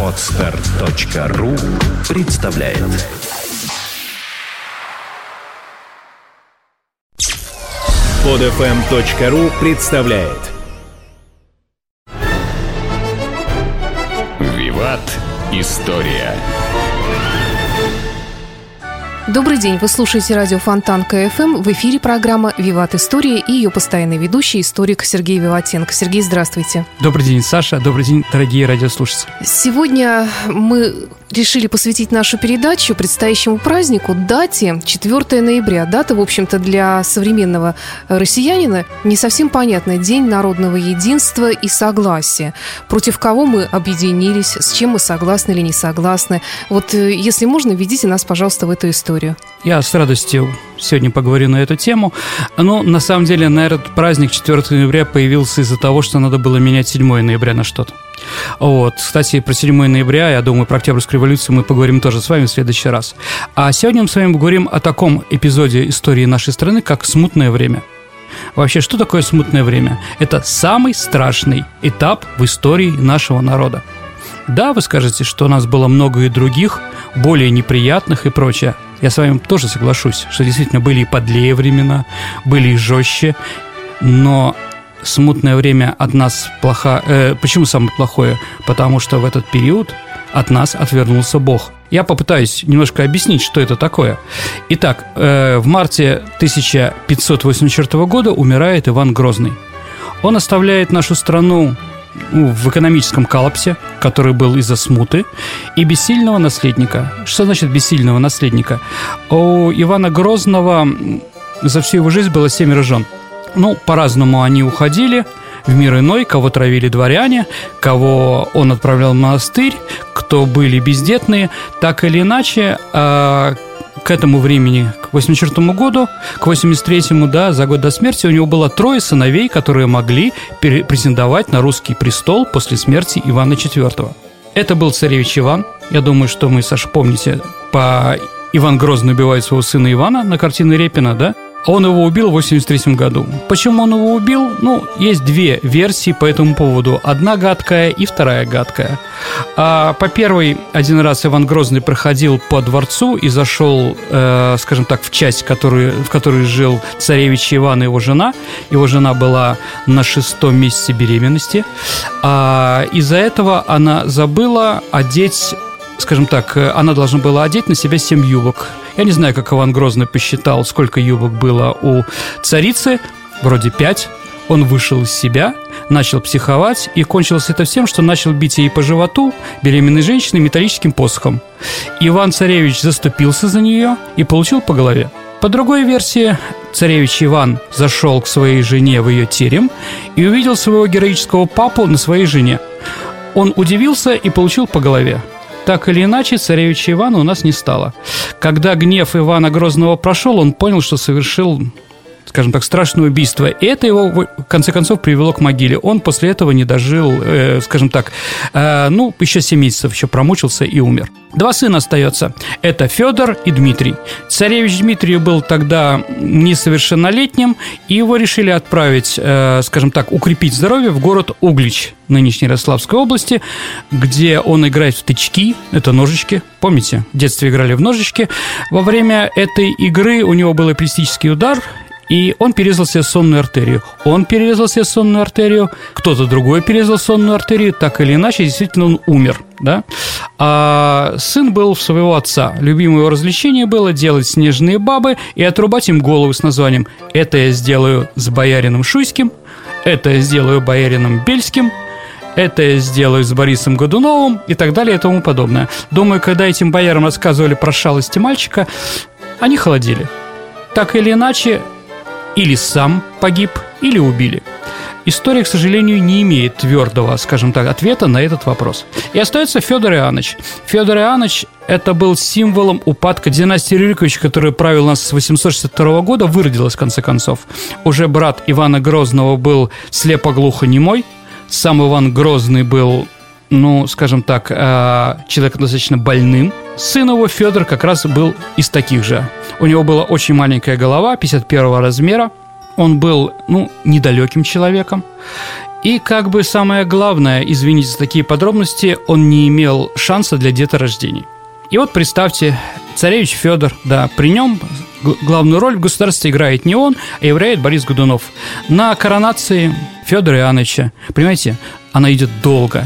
Отстар.ру представляет Подфм.ру представляет Виват. История. Добрый день, вы слушаете радио Фонтан КФМ. В эфире программа «Виват История» и ее постоянный ведущий, историк Сергей Виватенко. Сергей, здравствуйте. Добрый день, Саша. Добрый день, дорогие радиослушатели. Сегодня мы решили посвятить нашу передачу предстоящему празднику, дате 4 ноября. Дата, в общем-то, для современного россиянина не совсем понятная. День народного единства и согласия. Против кого мы объединились, с чем мы согласны или не согласны. Вот, э, если можно, введите нас, пожалуйста, в эту историю историю. Я с радостью сегодня поговорю на эту тему. Но на самом деле, на этот праздник 4 ноября появился из-за того, что надо было менять 7 ноября на что-то. Вот. Кстати, про 7 ноября, я думаю, про Октябрьскую революцию мы поговорим тоже с вами в следующий раз. А сегодня мы с вами поговорим о таком эпизоде истории нашей страны, как «Смутное время». Вообще, что такое смутное время? Это самый страшный этап в истории нашего народа. Да, вы скажете, что у нас было много и других, более неприятных и прочее. Я с вами тоже соглашусь, что действительно были и подлее времена, были и жестче, но смутное время от нас плохо. Э, почему самое плохое? Потому что в этот период от нас отвернулся Бог. Я попытаюсь немножко объяснить, что это такое. Итак, э, в марте 1584 года умирает Иван Грозный. Он оставляет нашу страну ну, в экономическом коллапсе, который был из-за смуты, и бессильного наследника. Что значит бессильного наследника? У Ивана Грозного за всю его жизнь было семеро жен. Ну, по-разному они уходили в мир иной, кого травили дворяне, кого он отправлял в монастырь, кто были бездетные. Так или иначе, а, к этому времени, к 84 году, к 83-му, да, за год до смерти, у него было трое сыновей, которые могли претендовать на русский престол после смерти Ивана IV. Это был царевич Иван. Я думаю, что мы, Саша, помните, по Иван Грозный убивает своего сына Ивана на картине Репина, да? Он его убил в 83 году. Почему он его убил? Ну, есть две версии по этому поводу. Одна гадкая и вторая гадкая. А по первой, один раз Иван Грозный проходил по дворцу и зашел, э, скажем так, в часть, который, в которой жил царевич Иван и его жена. Его жена была на шестом месяце беременности. А из-за этого она забыла одеть скажем так, она должна была одеть на себя семь юбок. Я не знаю, как Иван Грозный посчитал, сколько юбок было у царицы, вроде пять. Он вышел из себя, начал психовать, и кончилось это всем, что начал бить ей по животу беременной женщины металлическим посохом. Иван-царевич заступился за нее и получил по голове. По другой версии, царевич Иван зашел к своей жене в ее терем и увидел своего героического папу на своей жене. Он удивился и получил по голове. Так или иначе, царевича Ивана у нас не стало. Когда гнев Ивана Грозного прошел, он понял, что совершил скажем так, страшное убийство. И это его, в конце концов, привело к могиле. Он после этого не дожил, э, скажем так, э, ну, еще 7 месяцев, еще промучился и умер. Два сына остается. Это Федор и Дмитрий. Царевич Дмитрий был тогда несовершеннолетним, и его решили отправить, э, скажем так, укрепить здоровье в город Углич, нынешней Ярославской области, где он играет в тычки, это ножички, помните, в детстве играли в ножички. Во время этой игры у него был эпилептический удар, и он перерезал себе сонную артерию. Он перерезал себе сонную артерию, кто-то другой перерезал сонную артерию, так или иначе, действительно, он умер. Да? А сын был в своего отца. Любимое его развлечение было делать снежные бабы и отрубать им головы с названием «Это я сделаю с боярином Шуйским», «Это я сделаю боярином Бельским», это я сделаю с Борисом Годуновым и так далее и тому подобное. Думаю, когда этим боярам рассказывали про шалости мальчика, они холодили. Так или иначе, или сам погиб, или убили. История, к сожалению, не имеет твердого, скажем так, ответа на этот вопрос. И остается Федор Иоаннович. Федор Иоаннович – это был символом упадка династии Рюриковича, которая правила нас с 862 года, выродилась в конце концов. Уже брат Ивана Грозного был слепо-глухо-немой, сам Иван Грозный был ну, скажем так, э, человек достаточно больным. Сын его, Федор, как раз был из таких же. У него была очень маленькая голова, 51 размера. Он был, ну, недалеким человеком. И как бы самое главное, извините за такие подробности, он не имел шанса для деторождений. И вот представьте, царевич Федор, да, при нем главную роль в государстве играет не он, а играет Борис Годунов. На коронации Федора Иоанновича, понимаете, она идет долго,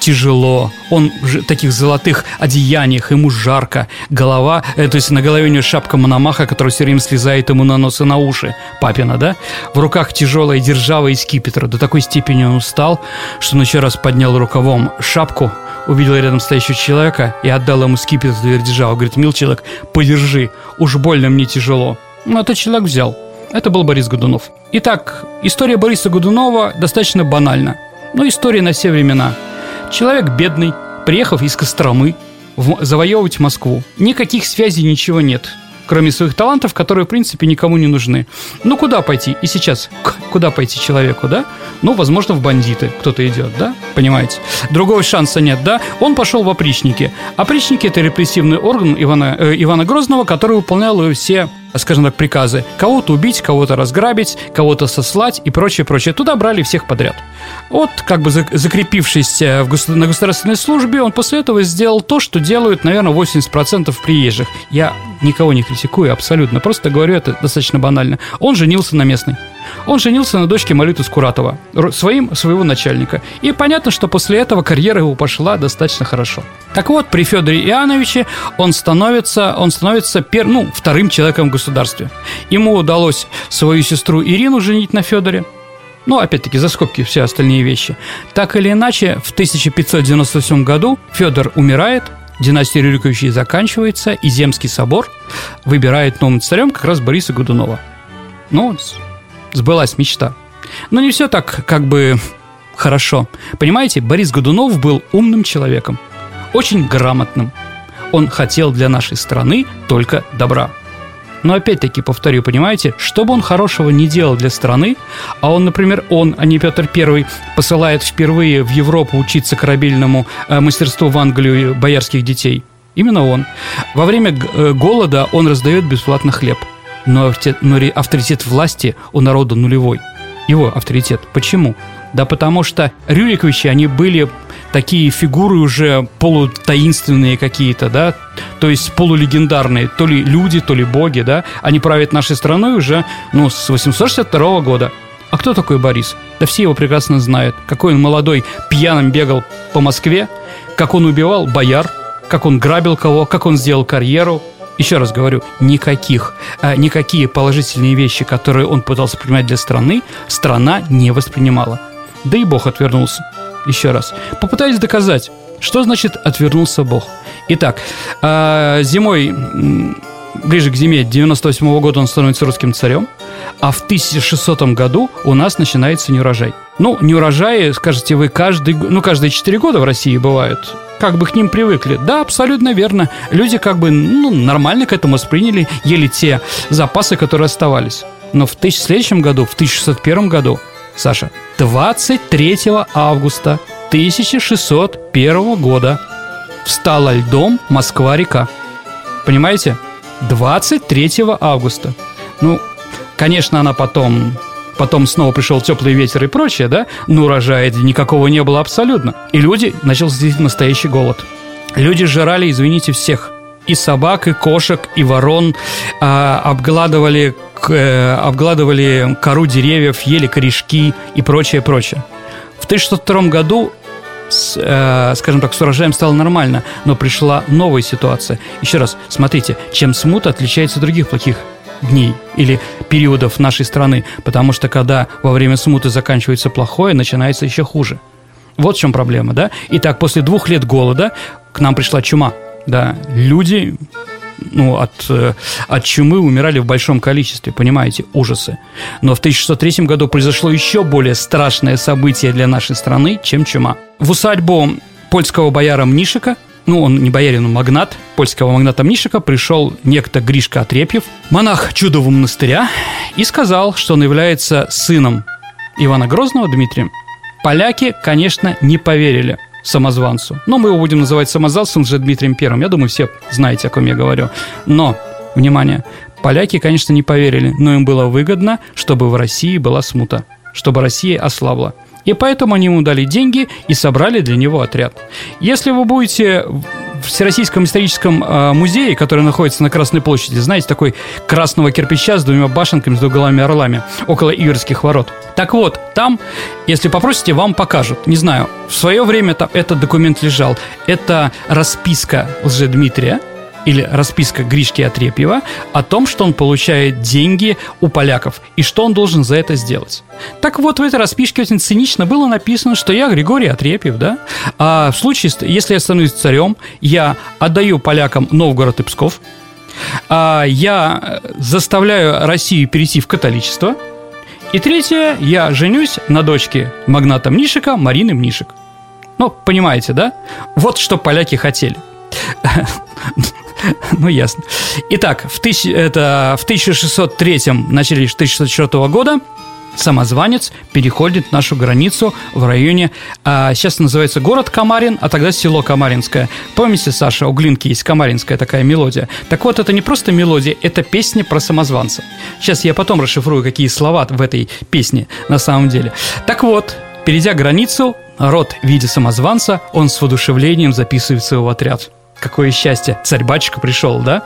тяжело, он в таких золотых одеяниях, ему жарко, голова, э, то есть на голове у него шапка Мономаха, которая все время слезает ему на нос и на уши, папина, да? В руках тяжелая держава из скипетра, до такой степени он устал, что он еще раз поднял рукавом шапку, увидел рядом стоящего человека и отдал ему скипетр держава. Говорит, мил человек, подержи, уж больно мне тяжело. Ну, этот человек взял. Это был Борис Годунов. Итак, история Бориса Годунова достаточно банальна. Но история на все времена – Человек бедный, приехав из Костромы, в, завоевывать Москву. Никаких связей, ничего нет кроме своих талантов, которые, в принципе, никому не нужны. Ну, куда пойти? И сейчас, куда пойти человеку, да? Ну, возможно, в бандиты кто-то идет, да? Понимаете? Другого шанса нет, да? Он пошел в опричники. Опричники – это репрессивный орган Ивана, э, Ивана Грозного, который выполнял все скажем так, приказы. Кого-то убить, кого-то разграбить, кого-то сослать и прочее, прочее. Туда брали всех подряд. Вот, как бы закрепившись э, в государ- на государственной службе, он после этого сделал то, что делают, наверное, 80% приезжих. Я никого не критикую абсолютно, просто говорю это достаточно банально. Он женился на местной. Он женился на дочке Молиту Скуратова, своим, своего начальника. И понятно, что после этого карьера его пошла достаточно хорошо. Так вот, при Федоре Иоанновиче он становится, он становится пер, ну, вторым человеком в государстве. Ему удалось свою сестру Ирину женить на Федоре. Ну, опять-таки, за скобки все остальные вещи. Так или иначе, в 1597 году Федор умирает, династия Рюриковичей заканчивается, и Земский собор выбирает новым царем как раз Бориса Годунова. Ну, сбылась мечта. Но не все так как бы хорошо. Понимаете, Борис Годунов был умным человеком, очень грамотным. Он хотел для нашей страны только добра. Но опять-таки повторю, понимаете, что бы он хорошего не делал для страны, а он, например, он, а не Петр Первый, посылает впервые в Европу учиться корабельному э, мастерству в Англию боярских детей. Именно он. Во время э, голода он раздает бесплатно хлеб – но авторитет, власти у народа нулевой. Его авторитет. Почему? Да потому что Рюриковичи, они были такие фигуры уже полутаинственные какие-то, да, то есть полулегендарные, то ли люди, то ли боги, да, они правят нашей страной уже, ну, с 862 года. А кто такой Борис? Да все его прекрасно знают. Какой он молодой, пьяным бегал по Москве, как он убивал бояр, как он грабил кого, как он сделал карьеру, еще раз говорю, никаких, э, никакие положительные вещи, которые он пытался принимать для страны, страна не воспринимала. Да и Бог отвернулся. Еще раз. Попытаюсь доказать, что значит отвернулся Бог. Итак, э, зимой ближе к зиме 98 -го года он становится русским царем, а в 1600 году у нас начинается неурожай. Ну, неурожаи, скажете вы, каждый, ну, каждые 4 года в России бывают как бы к ним привыкли. Да, абсолютно верно. Люди как бы ну, нормально к этому восприняли, ели те запасы, которые оставались. Но в тысяч, следующем году, в 1601 году, Саша, 23 августа 1601 года встала льдом Москва-река. Понимаете? 23 августа. Ну, конечно, она потом потом снова пришел теплый ветер и прочее, да, но урожая никакого не было абсолютно. И люди, начался действительно настоящий голод. Люди жрали, извините, всех. И собак, и кошек, и ворон, э, обгладывали, э, обгладывали кору деревьев, ели корешки и прочее, прочее. В 1602 году с, э, скажем так, с урожаем стало нормально, но пришла новая ситуация. Еще раз, смотрите, чем смута отличается от других плохих дней или периодов нашей страны, потому что когда во время смуты заканчивается плохое, начинается еще хуже. Вот в чем проблема, да? Итак, после двух лет голода к нам пришла чума, да, люди ну, от, э, от чумы умирали в большом количестве, понимаете, ужасы. Но в 1603 году произошло еще более страшное событие для нашей страны, чем чума. В усадьбу польского бояра Мнишика ну, он не боярин, он магнат, польского магната Мнишика, пришел некто Гришка Отрепьев, монах чудового монастыря, и сказал, что он является сыном Ивана Грозного Дмитрием. Поляки, конечно, не поверили самозванцу. Но мы его будем называть самозванцем же Дмитрием Первым. Я думаю, все знаете, о ком я говорю. Но, внимание, поляки, конечно, не поверили, но им было выгодно, чтобы в России была смута, чтобы Россия ослабла. И поэтому они ему дали деньги и собрали для него отряд. Если вы будете в Всероссийском историческом э, музее, который находится на Красной площади, знаете, такой красного кирпича с двумя башенками, с двуглавыми орлами, около Иверских ворот. Так вот, там, если попросите, вам покажут. Не знаю, в свое время там этот документ лежал. Это расписка Лжедмитрия, или расписка Гришки Отрепьева о том, что он получает деньги у поляков и что он должен за это сделать. Так вот, в этой расписке очень цинично было написано, что я Григорий Отрепьев, да, а в случае, если я становлюсь царем, я отдаю полякам Новгород и Псков, а я заставляю Россию перейти в католичество, и третье, я женюсь на дочке магната Мнишика Марины Мнишек. Ну, понимаете, да? Вот что поляки хотели. Ну, ясно. Итак, в, тысяч, это, в 1603, начале 1604 года самозванец переходит нашу границу в районе, а, сейчас называется город Камарин, а тогда село Камаринское. Помните, Саша, у Глинки есть Камаринская такая мелодия? Так вот, это не просто мелодия, это песня про самозванца. Сейчас я потом расшифрую, какие слова в этой песне на самом деле. Так вот, перейдя границу, род в виде самозванца, он с воодушевлением записывается в отряд какое счастье, царь-батюшка пришел, да?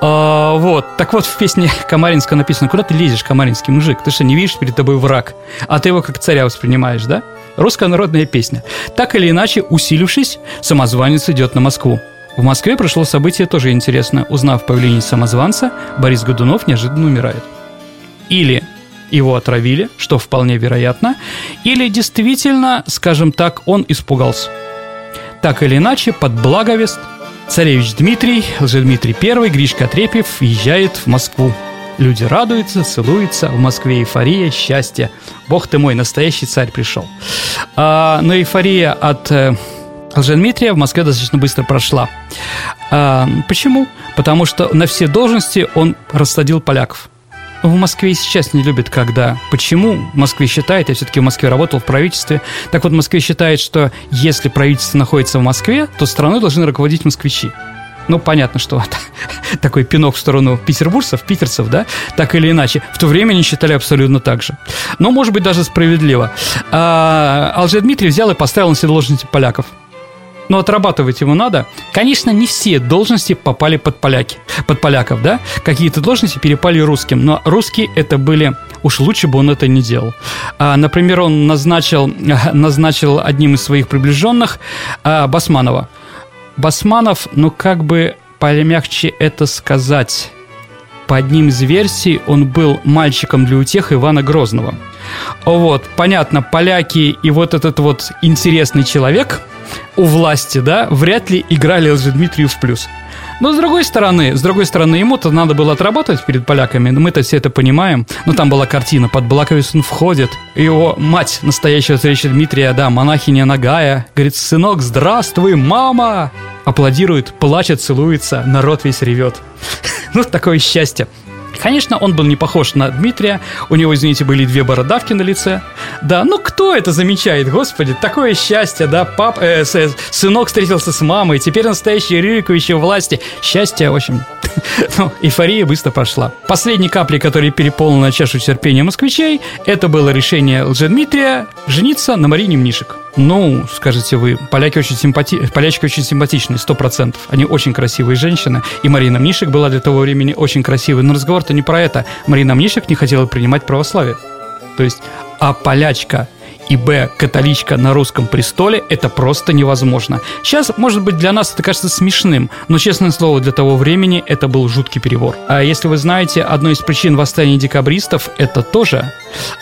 А, вот, так вот, в песне Камаринска написано, куда ты лезешь, камаринский мужик? Ты что, не видишь перед тобой враг? А ты его как царя воспринимаешь, да? Русская народная песня. Так или иначе, усилившись, самозванец идет на Москву. В Москве прошло событие тоже интересно. Узнав появление самозванца, Борис Годунов неожиданно умирает. Или его отравили, что вполне вероятно, или действительно, скажем так, он испугался. Так или иначе, под благовест Царевич Дмитрий, Лжедмитрий I, Гришка Трепьев въезжает в Москву. Люди радуются, целуются, в Москве эйфория, счастье. Бог ты мой, настоящий царь пришел. А, но эйфория от э, Лжедмитрия в Москве достаточно быстро прошла. А, почему? Потому что на все должности он рассадил поляков – в Москве сейчас не любят, когда. Почему? В Москве считает, я все-таки в Москве работал в правительстве, так вот в Москве считает, что если правительство находится в Москве, то страной должны руководить москвичи. Ну, понятно, что такой пинок в сторону петербуржцев, питерцев, да, так или иначе. В то время они считали абсолютно так же. Но, может быть, даже справедливо. А, Алжир Дмитрий взял и поставил на все должности поляков но отрабатывать его надо. Конечно, не все должности попали под поляки, под поляков, да? Какие-то должности перепали русским, но русские это были уж лучше бы он это не делал. А, например, он назначил, назначил одним из своих приближенных а, Басманова. Басманов, ну как бы помягче это сказать, по одним из версий он был мальчиком для утех Ивана Грозного. Вот, понятно, поляки и вот этот вот интересный человек – у власти, да, вряд ли играли Дмитрию в плюс. Но с другой стороны, с другой стороны, ему-то надо было отрабатывать перед поляками, мы-то все это понимаем. Но там была картина, под Балаковец он входит, его мать настоящего царевича Дмитрия, да, монахиня Нагая, говорит, сынок, здравствуй, мама! Аплодирует, плачет, целуется, народ весь ревет. Ну, такое счастье. Конечно, он был не похож на Дмитрия, у него, извините, были две бородавки на лице. Да, ну кто это замечает, господи, такое счастье, да, пап, э, э, сынок встретился с мамой, теперь настоящий Рюрикович власти. Счастье, в общем, ну, эйфория быстро прошла. Последней каплей, которая переполнила чашу терпения москвичей, это было решение Лжедмитрия жениться на Марине Мнишек. Ну, скажете вы, поляки очень симпати... полячки очень симпатичные, сто процентов. Они очень красивые женщины. И Марина Мнишек была для того времени очень красивой. Но разговор-то не про это. Марина Мнишек не хотела принимать православие. То есть, а полячка и б. католичка на русском престоле – это просто невозможно. Сейчас, может быть, для нас это кажется смешным, но, честное слово, для того времени это был жуткий перебор. А если вы знаете, одной из причин восстания декабристов – это тоже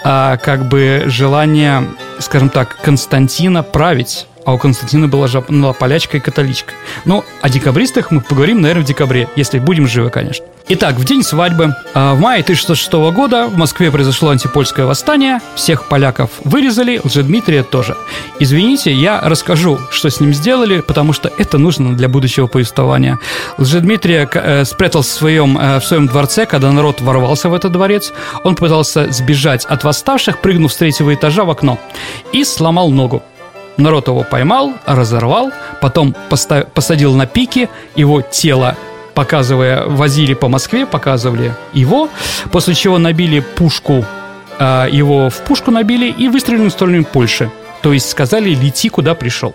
а, как бы желание, скажем так, Константина править а у Константина была, жаб, была полячка и католичка. Ну, о декабристах мы поговорим, наверное, в декабре, если будем живы, конечно. Итак, в день свадьбы, а, в мае 1606 года в Москве произошло антипольское восстание, всех поляков вырезали, Лжедмитрия тоже. Извините, я расскажу, что с ним сделали, потому что это нужно для будущего повествования. Лжедмитрия э, спрятался в своем, э, в своем дворце, когда народ ворвался в этот дворец. Он пытался сбежать от восставших, прыгнув с третьего этажа в окно и сломал ногу. Народ его поймал, разорвал, потом посадил на пике, его тело показывая, возили по Москве, показывали его, после чего набили пушку а, его в пушку набили и выстрелили в сторону Польши. То есть сказали, лети, куда пришел.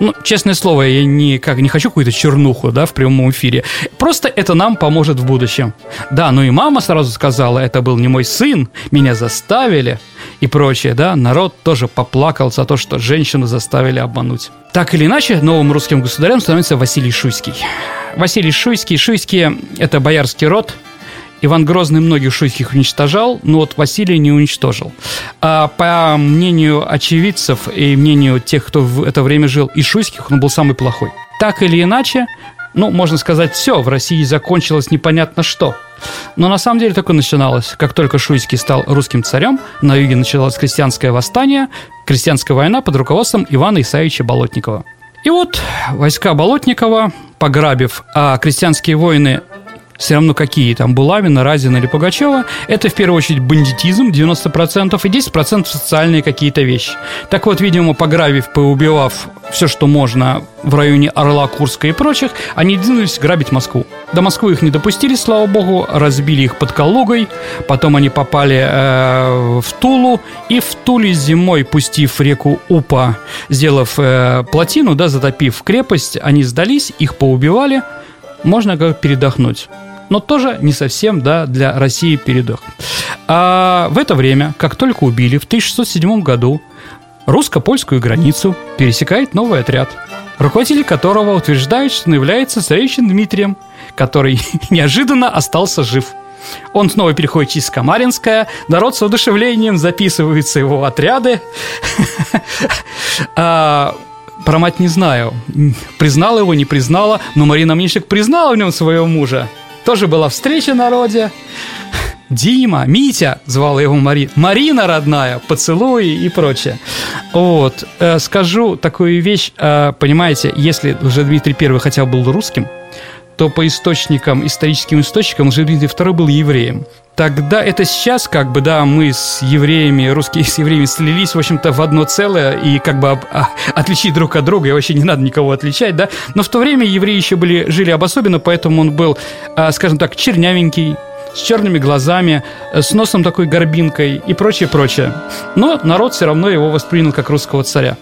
Ну, честное слово, я не, как, не хочу какую-то чернуху, да, в прямом эфире. Просто это нам поможет в будущем. Да, ну и мама сразу сказала, это был не мой сын, меня заставили и прочее, да. Народ тоже поплакал за то, что женщину заставили обмануть. Так или иначе, новым русским государем становится Василий Шуйский. Василий Шуйский. Шуйские – это боярский род, Иван Грозный многих шуйских уничтожал, но вот Василий не уничтожил. А по мнению очевидцев и мнению тех, кто в это время жил, и шуйских он был самый плохой. Так или иначе, ну, можно сказать, все, в России закончилось непонятно что. Но на самом деле такое начиналось. Как только Шуйский стал русским царем, на юге началось крестьянское восстание, крестьянская война под руководством Ивана Исаевича Болотникова. И вот войска Болотникова, пограбив, а крестьянские воины все равно какие там, Булавина, Разина или Пугачева, это в первую очередь бандитизм 90% и 10% социальные какие-то вещи. Так вот, видимо, пограбив, поубивав все, что можно в районе Орла, Курска и прочих, они двинулись грабить Москву. До Москвы их не допустили, слава богу, разбили их под Калугой, потом они попали э, в Тулу, и в Туле зимой, пустив реку Упа, сделав э, плотину, да, затопив крепость, они сдались, их поубивали, можно как передохнуть но тоже не совсем да, для России передох. А в это время, как только убили, в 1607 году русско-польскую границу пересекает новый отряд, руководитель которого утверждает, что он является царевичем Дмитрием, который неожиданно остался жив. Он снова переходит через Камаринское, народ с удушевлением записываются его отряды. А, про мать не знаю, признала его, не признала, но Марина Мнишек признала в нем своего мужа. Тоже была встреча на роде. Дима, Митя, звала его Мари, Марина родная, поцелуи и прочее. Вот, э, скажу такую вещь, э, понимаете, если уже Дмитрий Первый хотя бы был русским, то по источникам, историческим источникам уже Дмитрий II был евреем. Тогда это сейчас, как бы, да, мы с евреями, русские с евреями слились, в общем-то, в одно целое, и как бы а, отличить друг от друга, и вообще не надо никого отличать, да. Но в то время евреи еще были, жили обособленно, поэтому он был, а, скажем так, чернявенький, с черными глазами, с носом такой горбинкой и прочее, прочее. Но народ все равно его воспринял как русского царя.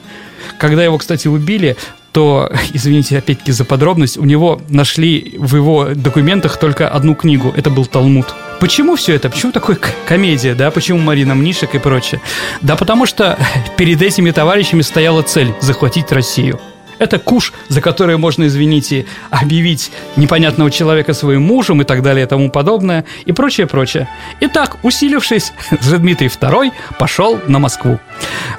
Когда его, кстати, убили, то, извините опять-таки за подробность, у него нашли в его документах только одну книгу. Это был Талмуд. Почему все это? Почему такой комедия, да? Почему Марина Мнишек и прочее? Да потому что перед этими товарищами стояла цель – захватить Россию. Это куш, за который можно, извините, объявить непонятного человека своим мужем и так далее и тому подобное, и прочее, прочее. Итак, усилившись, Дмитрий II пошел на Москву.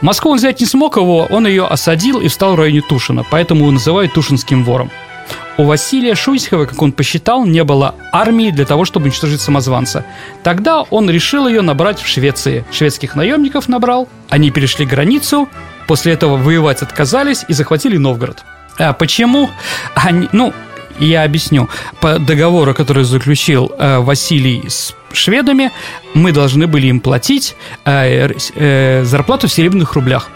Москву он взять не смог его, он ее осадил и встал в районе Тушина, поэтому его называют Тушинским вором. У Василия Шуйского, как он посчитал, не было армии для того, чтобы уничтожить самозванца. Тогда он решил ее набрать в Швеции. Шведских наемников набрал, они перешли границу, после этого воевать отказались и захватили Новгород. А почему? Они, ну, я объясню. По договору, который заключил э, Василий с шведами, мы должны были им платить э, э, зарплату в серебряных рублях.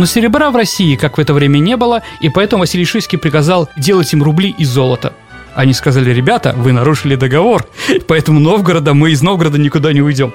Но серебра в России, как в это время, не было, и поэтому Василий Шуйский приказал делать им рубли из золота. Они сказали, ребята, вы нарушили договор, поэтому Новгорода, мы из Новгорода никуда не уйдем.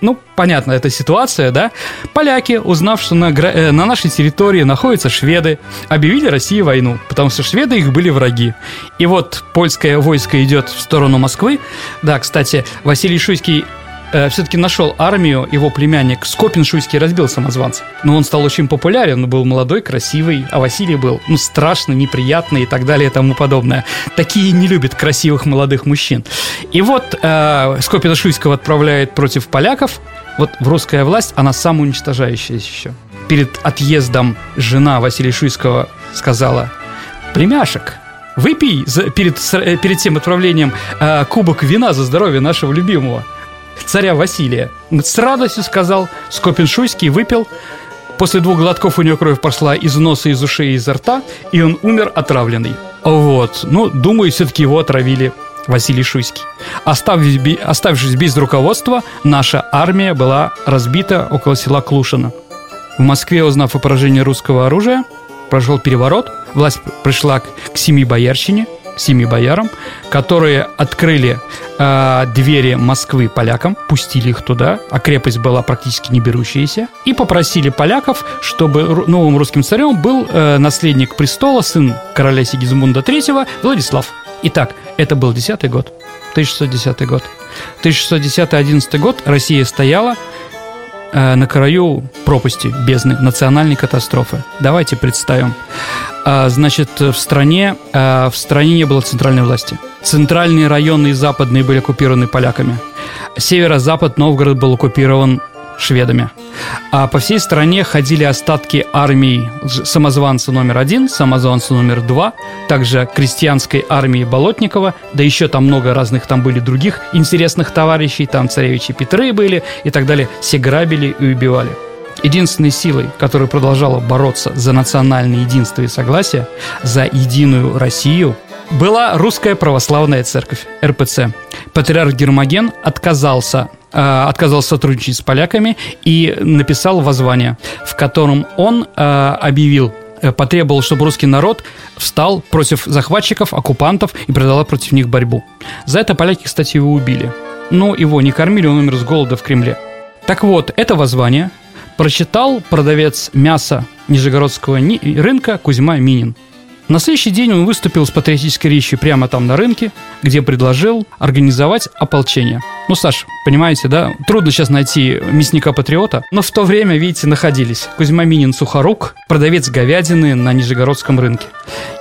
Ну, понятно, эта ситуация, да? Поляки, узнав, что на, э, на нашей территории находятся шведы, объявили России войну, потому что шведы их были враги. И вот польское войско идет в сторону Москвы. Да, кстати, Василий Шуйский э, все-таки нашел армию, его племянник Скопин Шуйский разбил самозванца. Но он стал очень популярен, он был молодой, красивый, а Василий был, ну, страшный, неприятный и так далее и тому подобное. Такие не любят красивых молодых мужчин. И вот э, Скопина Шуйского отправляет против поляков. Вот в русская власть, она самоуничтожающая еще. Перед отъездом жена Василия Шуйского сказала, «Племяшек, выпей перед, перед тем отправлением э, кубок вина за здоровье нашего любимого царя Василия. С радостью сказал, Скопин-Шуйский выпил. После двух глотков у него кровь пошла из носа, из ушей, изо рта, и он умер отравленный. Вот. Ну, думаю, все-таки его отравили Василий Шуйский. Оставшись без руководства, наша армия была разбита около села Клушино. В Москве, узнав о поражении русского оружия, прошел переворот, власть пришла к, к семи боярщине – семи боярам, которые открыли э, двери Москвы полякам, пустили их туда, а крепость была практически не берущаяся, и попросили поляков, чтобы новым русским царем был э, наследник престола, сын короля Сигизмунда III Владислав. Итак, это был 10 год, 1610 год. 1610-11 год Россия стояла э, на краю пропасти, бездны, национальной катастрофы. Давайте представим. Э, значит, в стране, э, в стране не было центральной власти. Центральные районы и западные были оккупированы поляками. Северо-запад Новгород был оккупирован шведами. А по всей стране ходили остатки армии самозванца номер один, самозванца номер два, также крестьянской армии Болотникова, да еще там много разных там были других интересных товарищей, там царевичи Петры были и так далее. Все грабили и убивали. Единственной силой, которая продолжала бороться за национальное единство и согласие, за единую Россию, была Русская Православная Церковь, РПЦ. Патриарх Гермоген отказался отказался сотрудничать с поляками и написал воззвание, в котором он э, объявил э, потребовал, чтобы русский народ встал против захватчиков, оккупантов и продала против них борьбу. За это поляки, кстати, его убили. Но его не кормили, он умер с голода в Кремле. Так вот, это воззвание прочитал продавец мяса Нижегородского рынка Кузьма Минин. На следующий день он выступил с патриотической речью прямо там на рынке, где предложил организовать ополчение. Ну, Саш, понимаете, да? Трудно сейчас найти мясника-патриота, но в то время, видите, находились Кузьма Минин Сухорук, продавец говядины на Нижегородском рынке.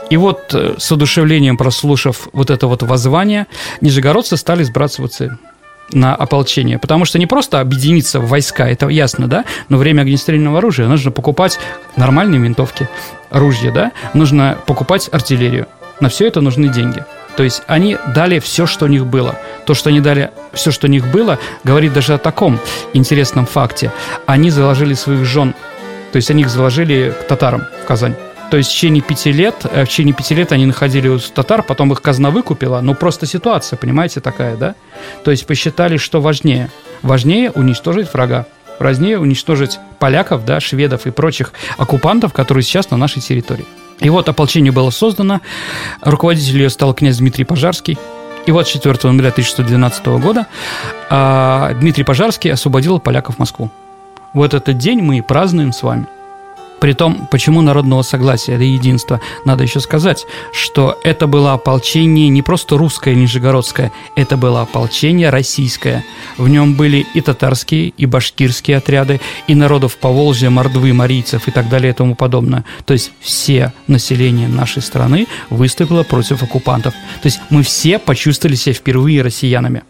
И вот э, с одушевлением прослушав вот это вот воззвание, нижегородцы стали сбрасываться на ополчение. Потому что не просто объединиться в войска, это ясно, да, но время огнестрельного оружия нужно покупать нормальные винтовки, ружья, да, нужно покупать артиллерию. На все это нужны деньги. То есть они дали все, что у них было. То, что они дали все, что у них было, говорит даже о таком интересном факте. Они заложили своих жен, то есть они их заложили к татарам в Казань. То есть в течение пяти лет, э, в течение пяти лет они находили у татар, потом их казна выкупила. Ну, просто ситуация, понимаете, такая, да? То есть посчитали, что важнее. Важнее уничтожить врага. Важнее уничтожить поляков, да, шведов и прочих оккупантов, которые сейчас на нашей территории. И вот ополчение было создано. Руководителем ее стал князь Дмитрий Пожарский. И вот 4 ноября 1612 года а, Дмитрий Пожарский освободил поляков Москву. Вот этот день мы и празднуем с вами – при том, почему народного согласия или единства, надо еще сказать, что это было ополчение не просто русское нижегородское, это было ополчение российское. В нем были и татарские, и башкирские отряды, и народов Поволжья, Мордвы, Марийцев и так далее и тому подобное. То есть все население нашей страны выступило против оккупантов. То есть мы все почувствовали себя впервые россиянами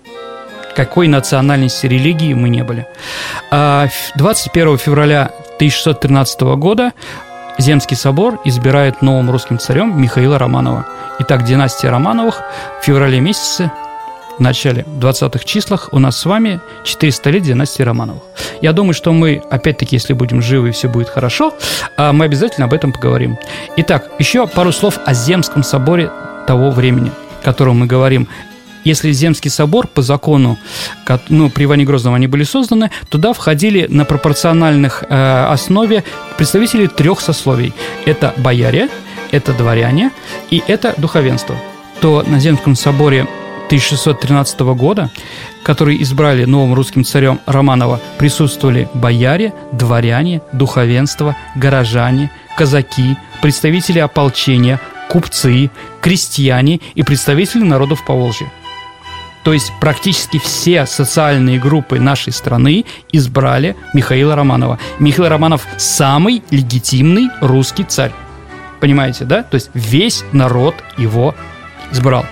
какой национальности религии мы не были. 21 а февраля 1613 года Земский собор избирает новым русским царем Михаила Романова. Итак, династия Романовых в феврале месяце, в начале 20-х числах у нас с вами 400 лет династии Романовых. Я думаю, что мы, опять-таки, если будем живы и все будет хорошо, а мы обязательно об этом поговорим. Итак, еще пару слов о Земском соборе того времени, о котором мы говорим. Если Земский собор по закону, ну, при Иване Грозном они были созданы, туда входили на пропорциональных э, основе представители трех сословий. Это бояре, это дворяне и это духовенство. То на Земском соборе 1613 года, который избрали новым русским царем Романова, присутствовали бояре, дворяне, духовенство, горожане, казаки, представители ополчения, купцы, крестьяне и представители народов Поволжья. То есть практически все социальные группы нашей страны избрали Михаила Романова. Михаил Романов самый легитимный русский царь. Понимаете, да? То есть весь народ его избрал.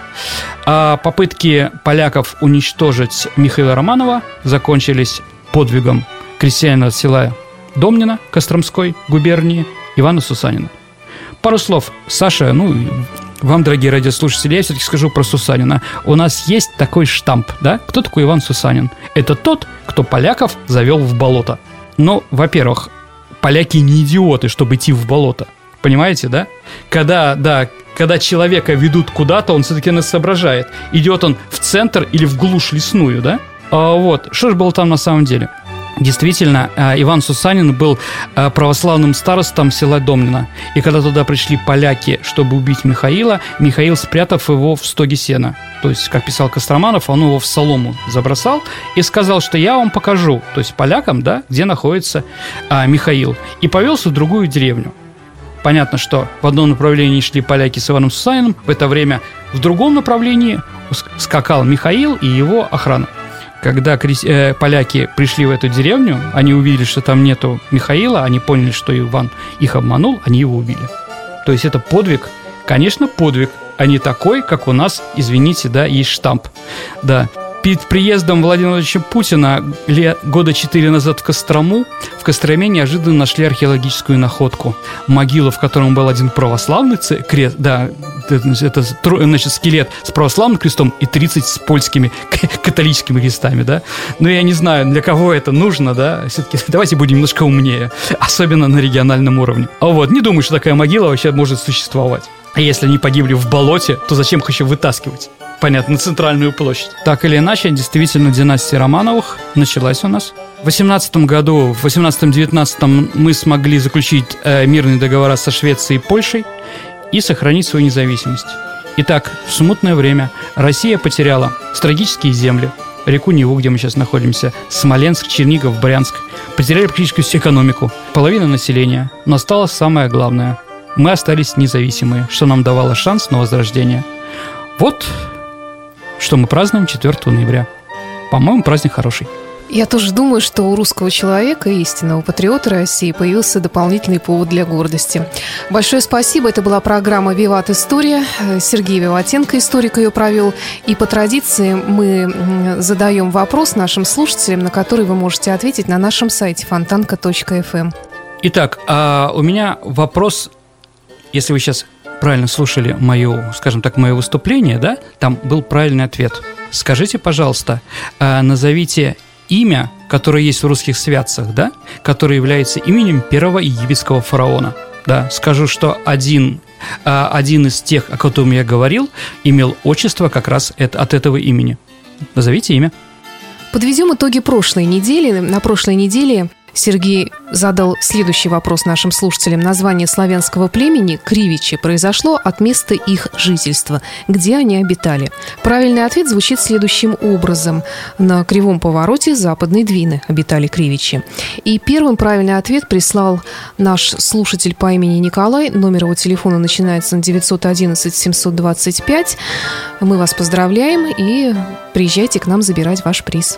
А попытки поляков уничтожить Михаила Романова закончились подвигом крестьянина села Домнина Костромской губернии Ивана Сусанина. Пару слов. Саша, ну, вам, дорогие радиослушатели, я все-таки скажу про Сусанина. У нас есть такой штамп, да? Кто такой Иван Сусанин? Это тот, кто поляков завел в болото. Ну, во-первых, поляки не идиоты, чтобы идти в болото. Понимаете, да? Когда, да, когда человека ведут куда-то, он все-таки нас соображает. Идет он в центр или в глушь лесную, да? А вот, что же было там на самом деле? Действительно, э, Иван Сусанин был э, православным старостом села Домнина. И когда туда пришли поляки, чтобы убить Михаила, Михаил, спрятав его в стоге сена, то есть, как писал Костроманов, он его в солому забросал и сказал, что я вам покажу, то есть полякам, да, где находится а, Михаил, и повелся в другую деревню. Понятно, что в одном направлении шли поляки с Иваном Сусаниным, в это время в другом направлении скакал Михаил и его охрана. Когда э, поляки пришли в эту деревню, они увидели, что там нету Михаила, они поняли, что Иван их обманул, они его убили. То есть это подвиг, конечно, подвиг, а не такой, как у нас, извините, да, есть штамп. Да, перед приездом Владимира Владимировича Путина года четыре назад в Кострому, в Костроме неожиданно нашли археологическую находку. Могила, в котором был один православный крест, да, это значит, скелет с православным крестом и 30 с польскими католическими крестами, да. Но я не знаю, для кого это нужно, да. Все-таки давайте будем немножко умнее, особенно на региональном уровне. А вот, не думаю, что такая могила вообще может существовать. А если они погибли в болоте, то зачем их еще вытаскивать? понятно, на центральную площадь. Так или иначе, действительно, династия Романовых началась у нас. В 18 году, в 18-19 мы смогли заключить э, мирные договора со Швецией и Польшей и сохранить свою независимость. Итак, в смутное время Россия потеряла стратегические земли, реку Неву, где мы сейчас находимся, Смоленск, Чернигов, Брянск. Потеряли практически всю экономику, половина населения. Но осталось самое главное. Мы остались независимые, что нам давало шанс на возрождение. Вот что мы празднуем 4 ноября. По-моему, праздник хороший. Я тоже думаю, что у русского человека, истинного патриота России, появился дополнительный повод для гордости. Большое спасибо. Это была программа «Виват История». Сергей Виватенко, историк, ее провел. И по традиции мы задаем вопрос нашим слушателям, на который вы можете ответить на нашем сайте фонтанка.фм. Эм. Итак, а у меня вопрос, если вы сейчас правильно слушали мое, скажем так, мое выступление, да, там был правильный ответ. Скажите, пожалуйста, а, назовите имя, которое есть в русских святцах, да, которое является именем первого египетского фараона. Да, скажу, что один, а, один из тех, о котором я говорил, имел отчество как раз от этого имени. Назовите имя. Подведем итоги прошлой недели. На прошлой неделе Сергей задал следующий вопрос нашим слушателям. Название славянского племени Кривичи произошло от места их жительства, где они обитали. Правильный ответ звучит следующим образом. На кривом повороте западной Двины обитали Кривичи. И первым правильный ответ прислал наш слушатель по имени Николай. Номер его телефона начинается на 911 725. Мы вас поздравляем и приезжайте к нам забирать ваш приз.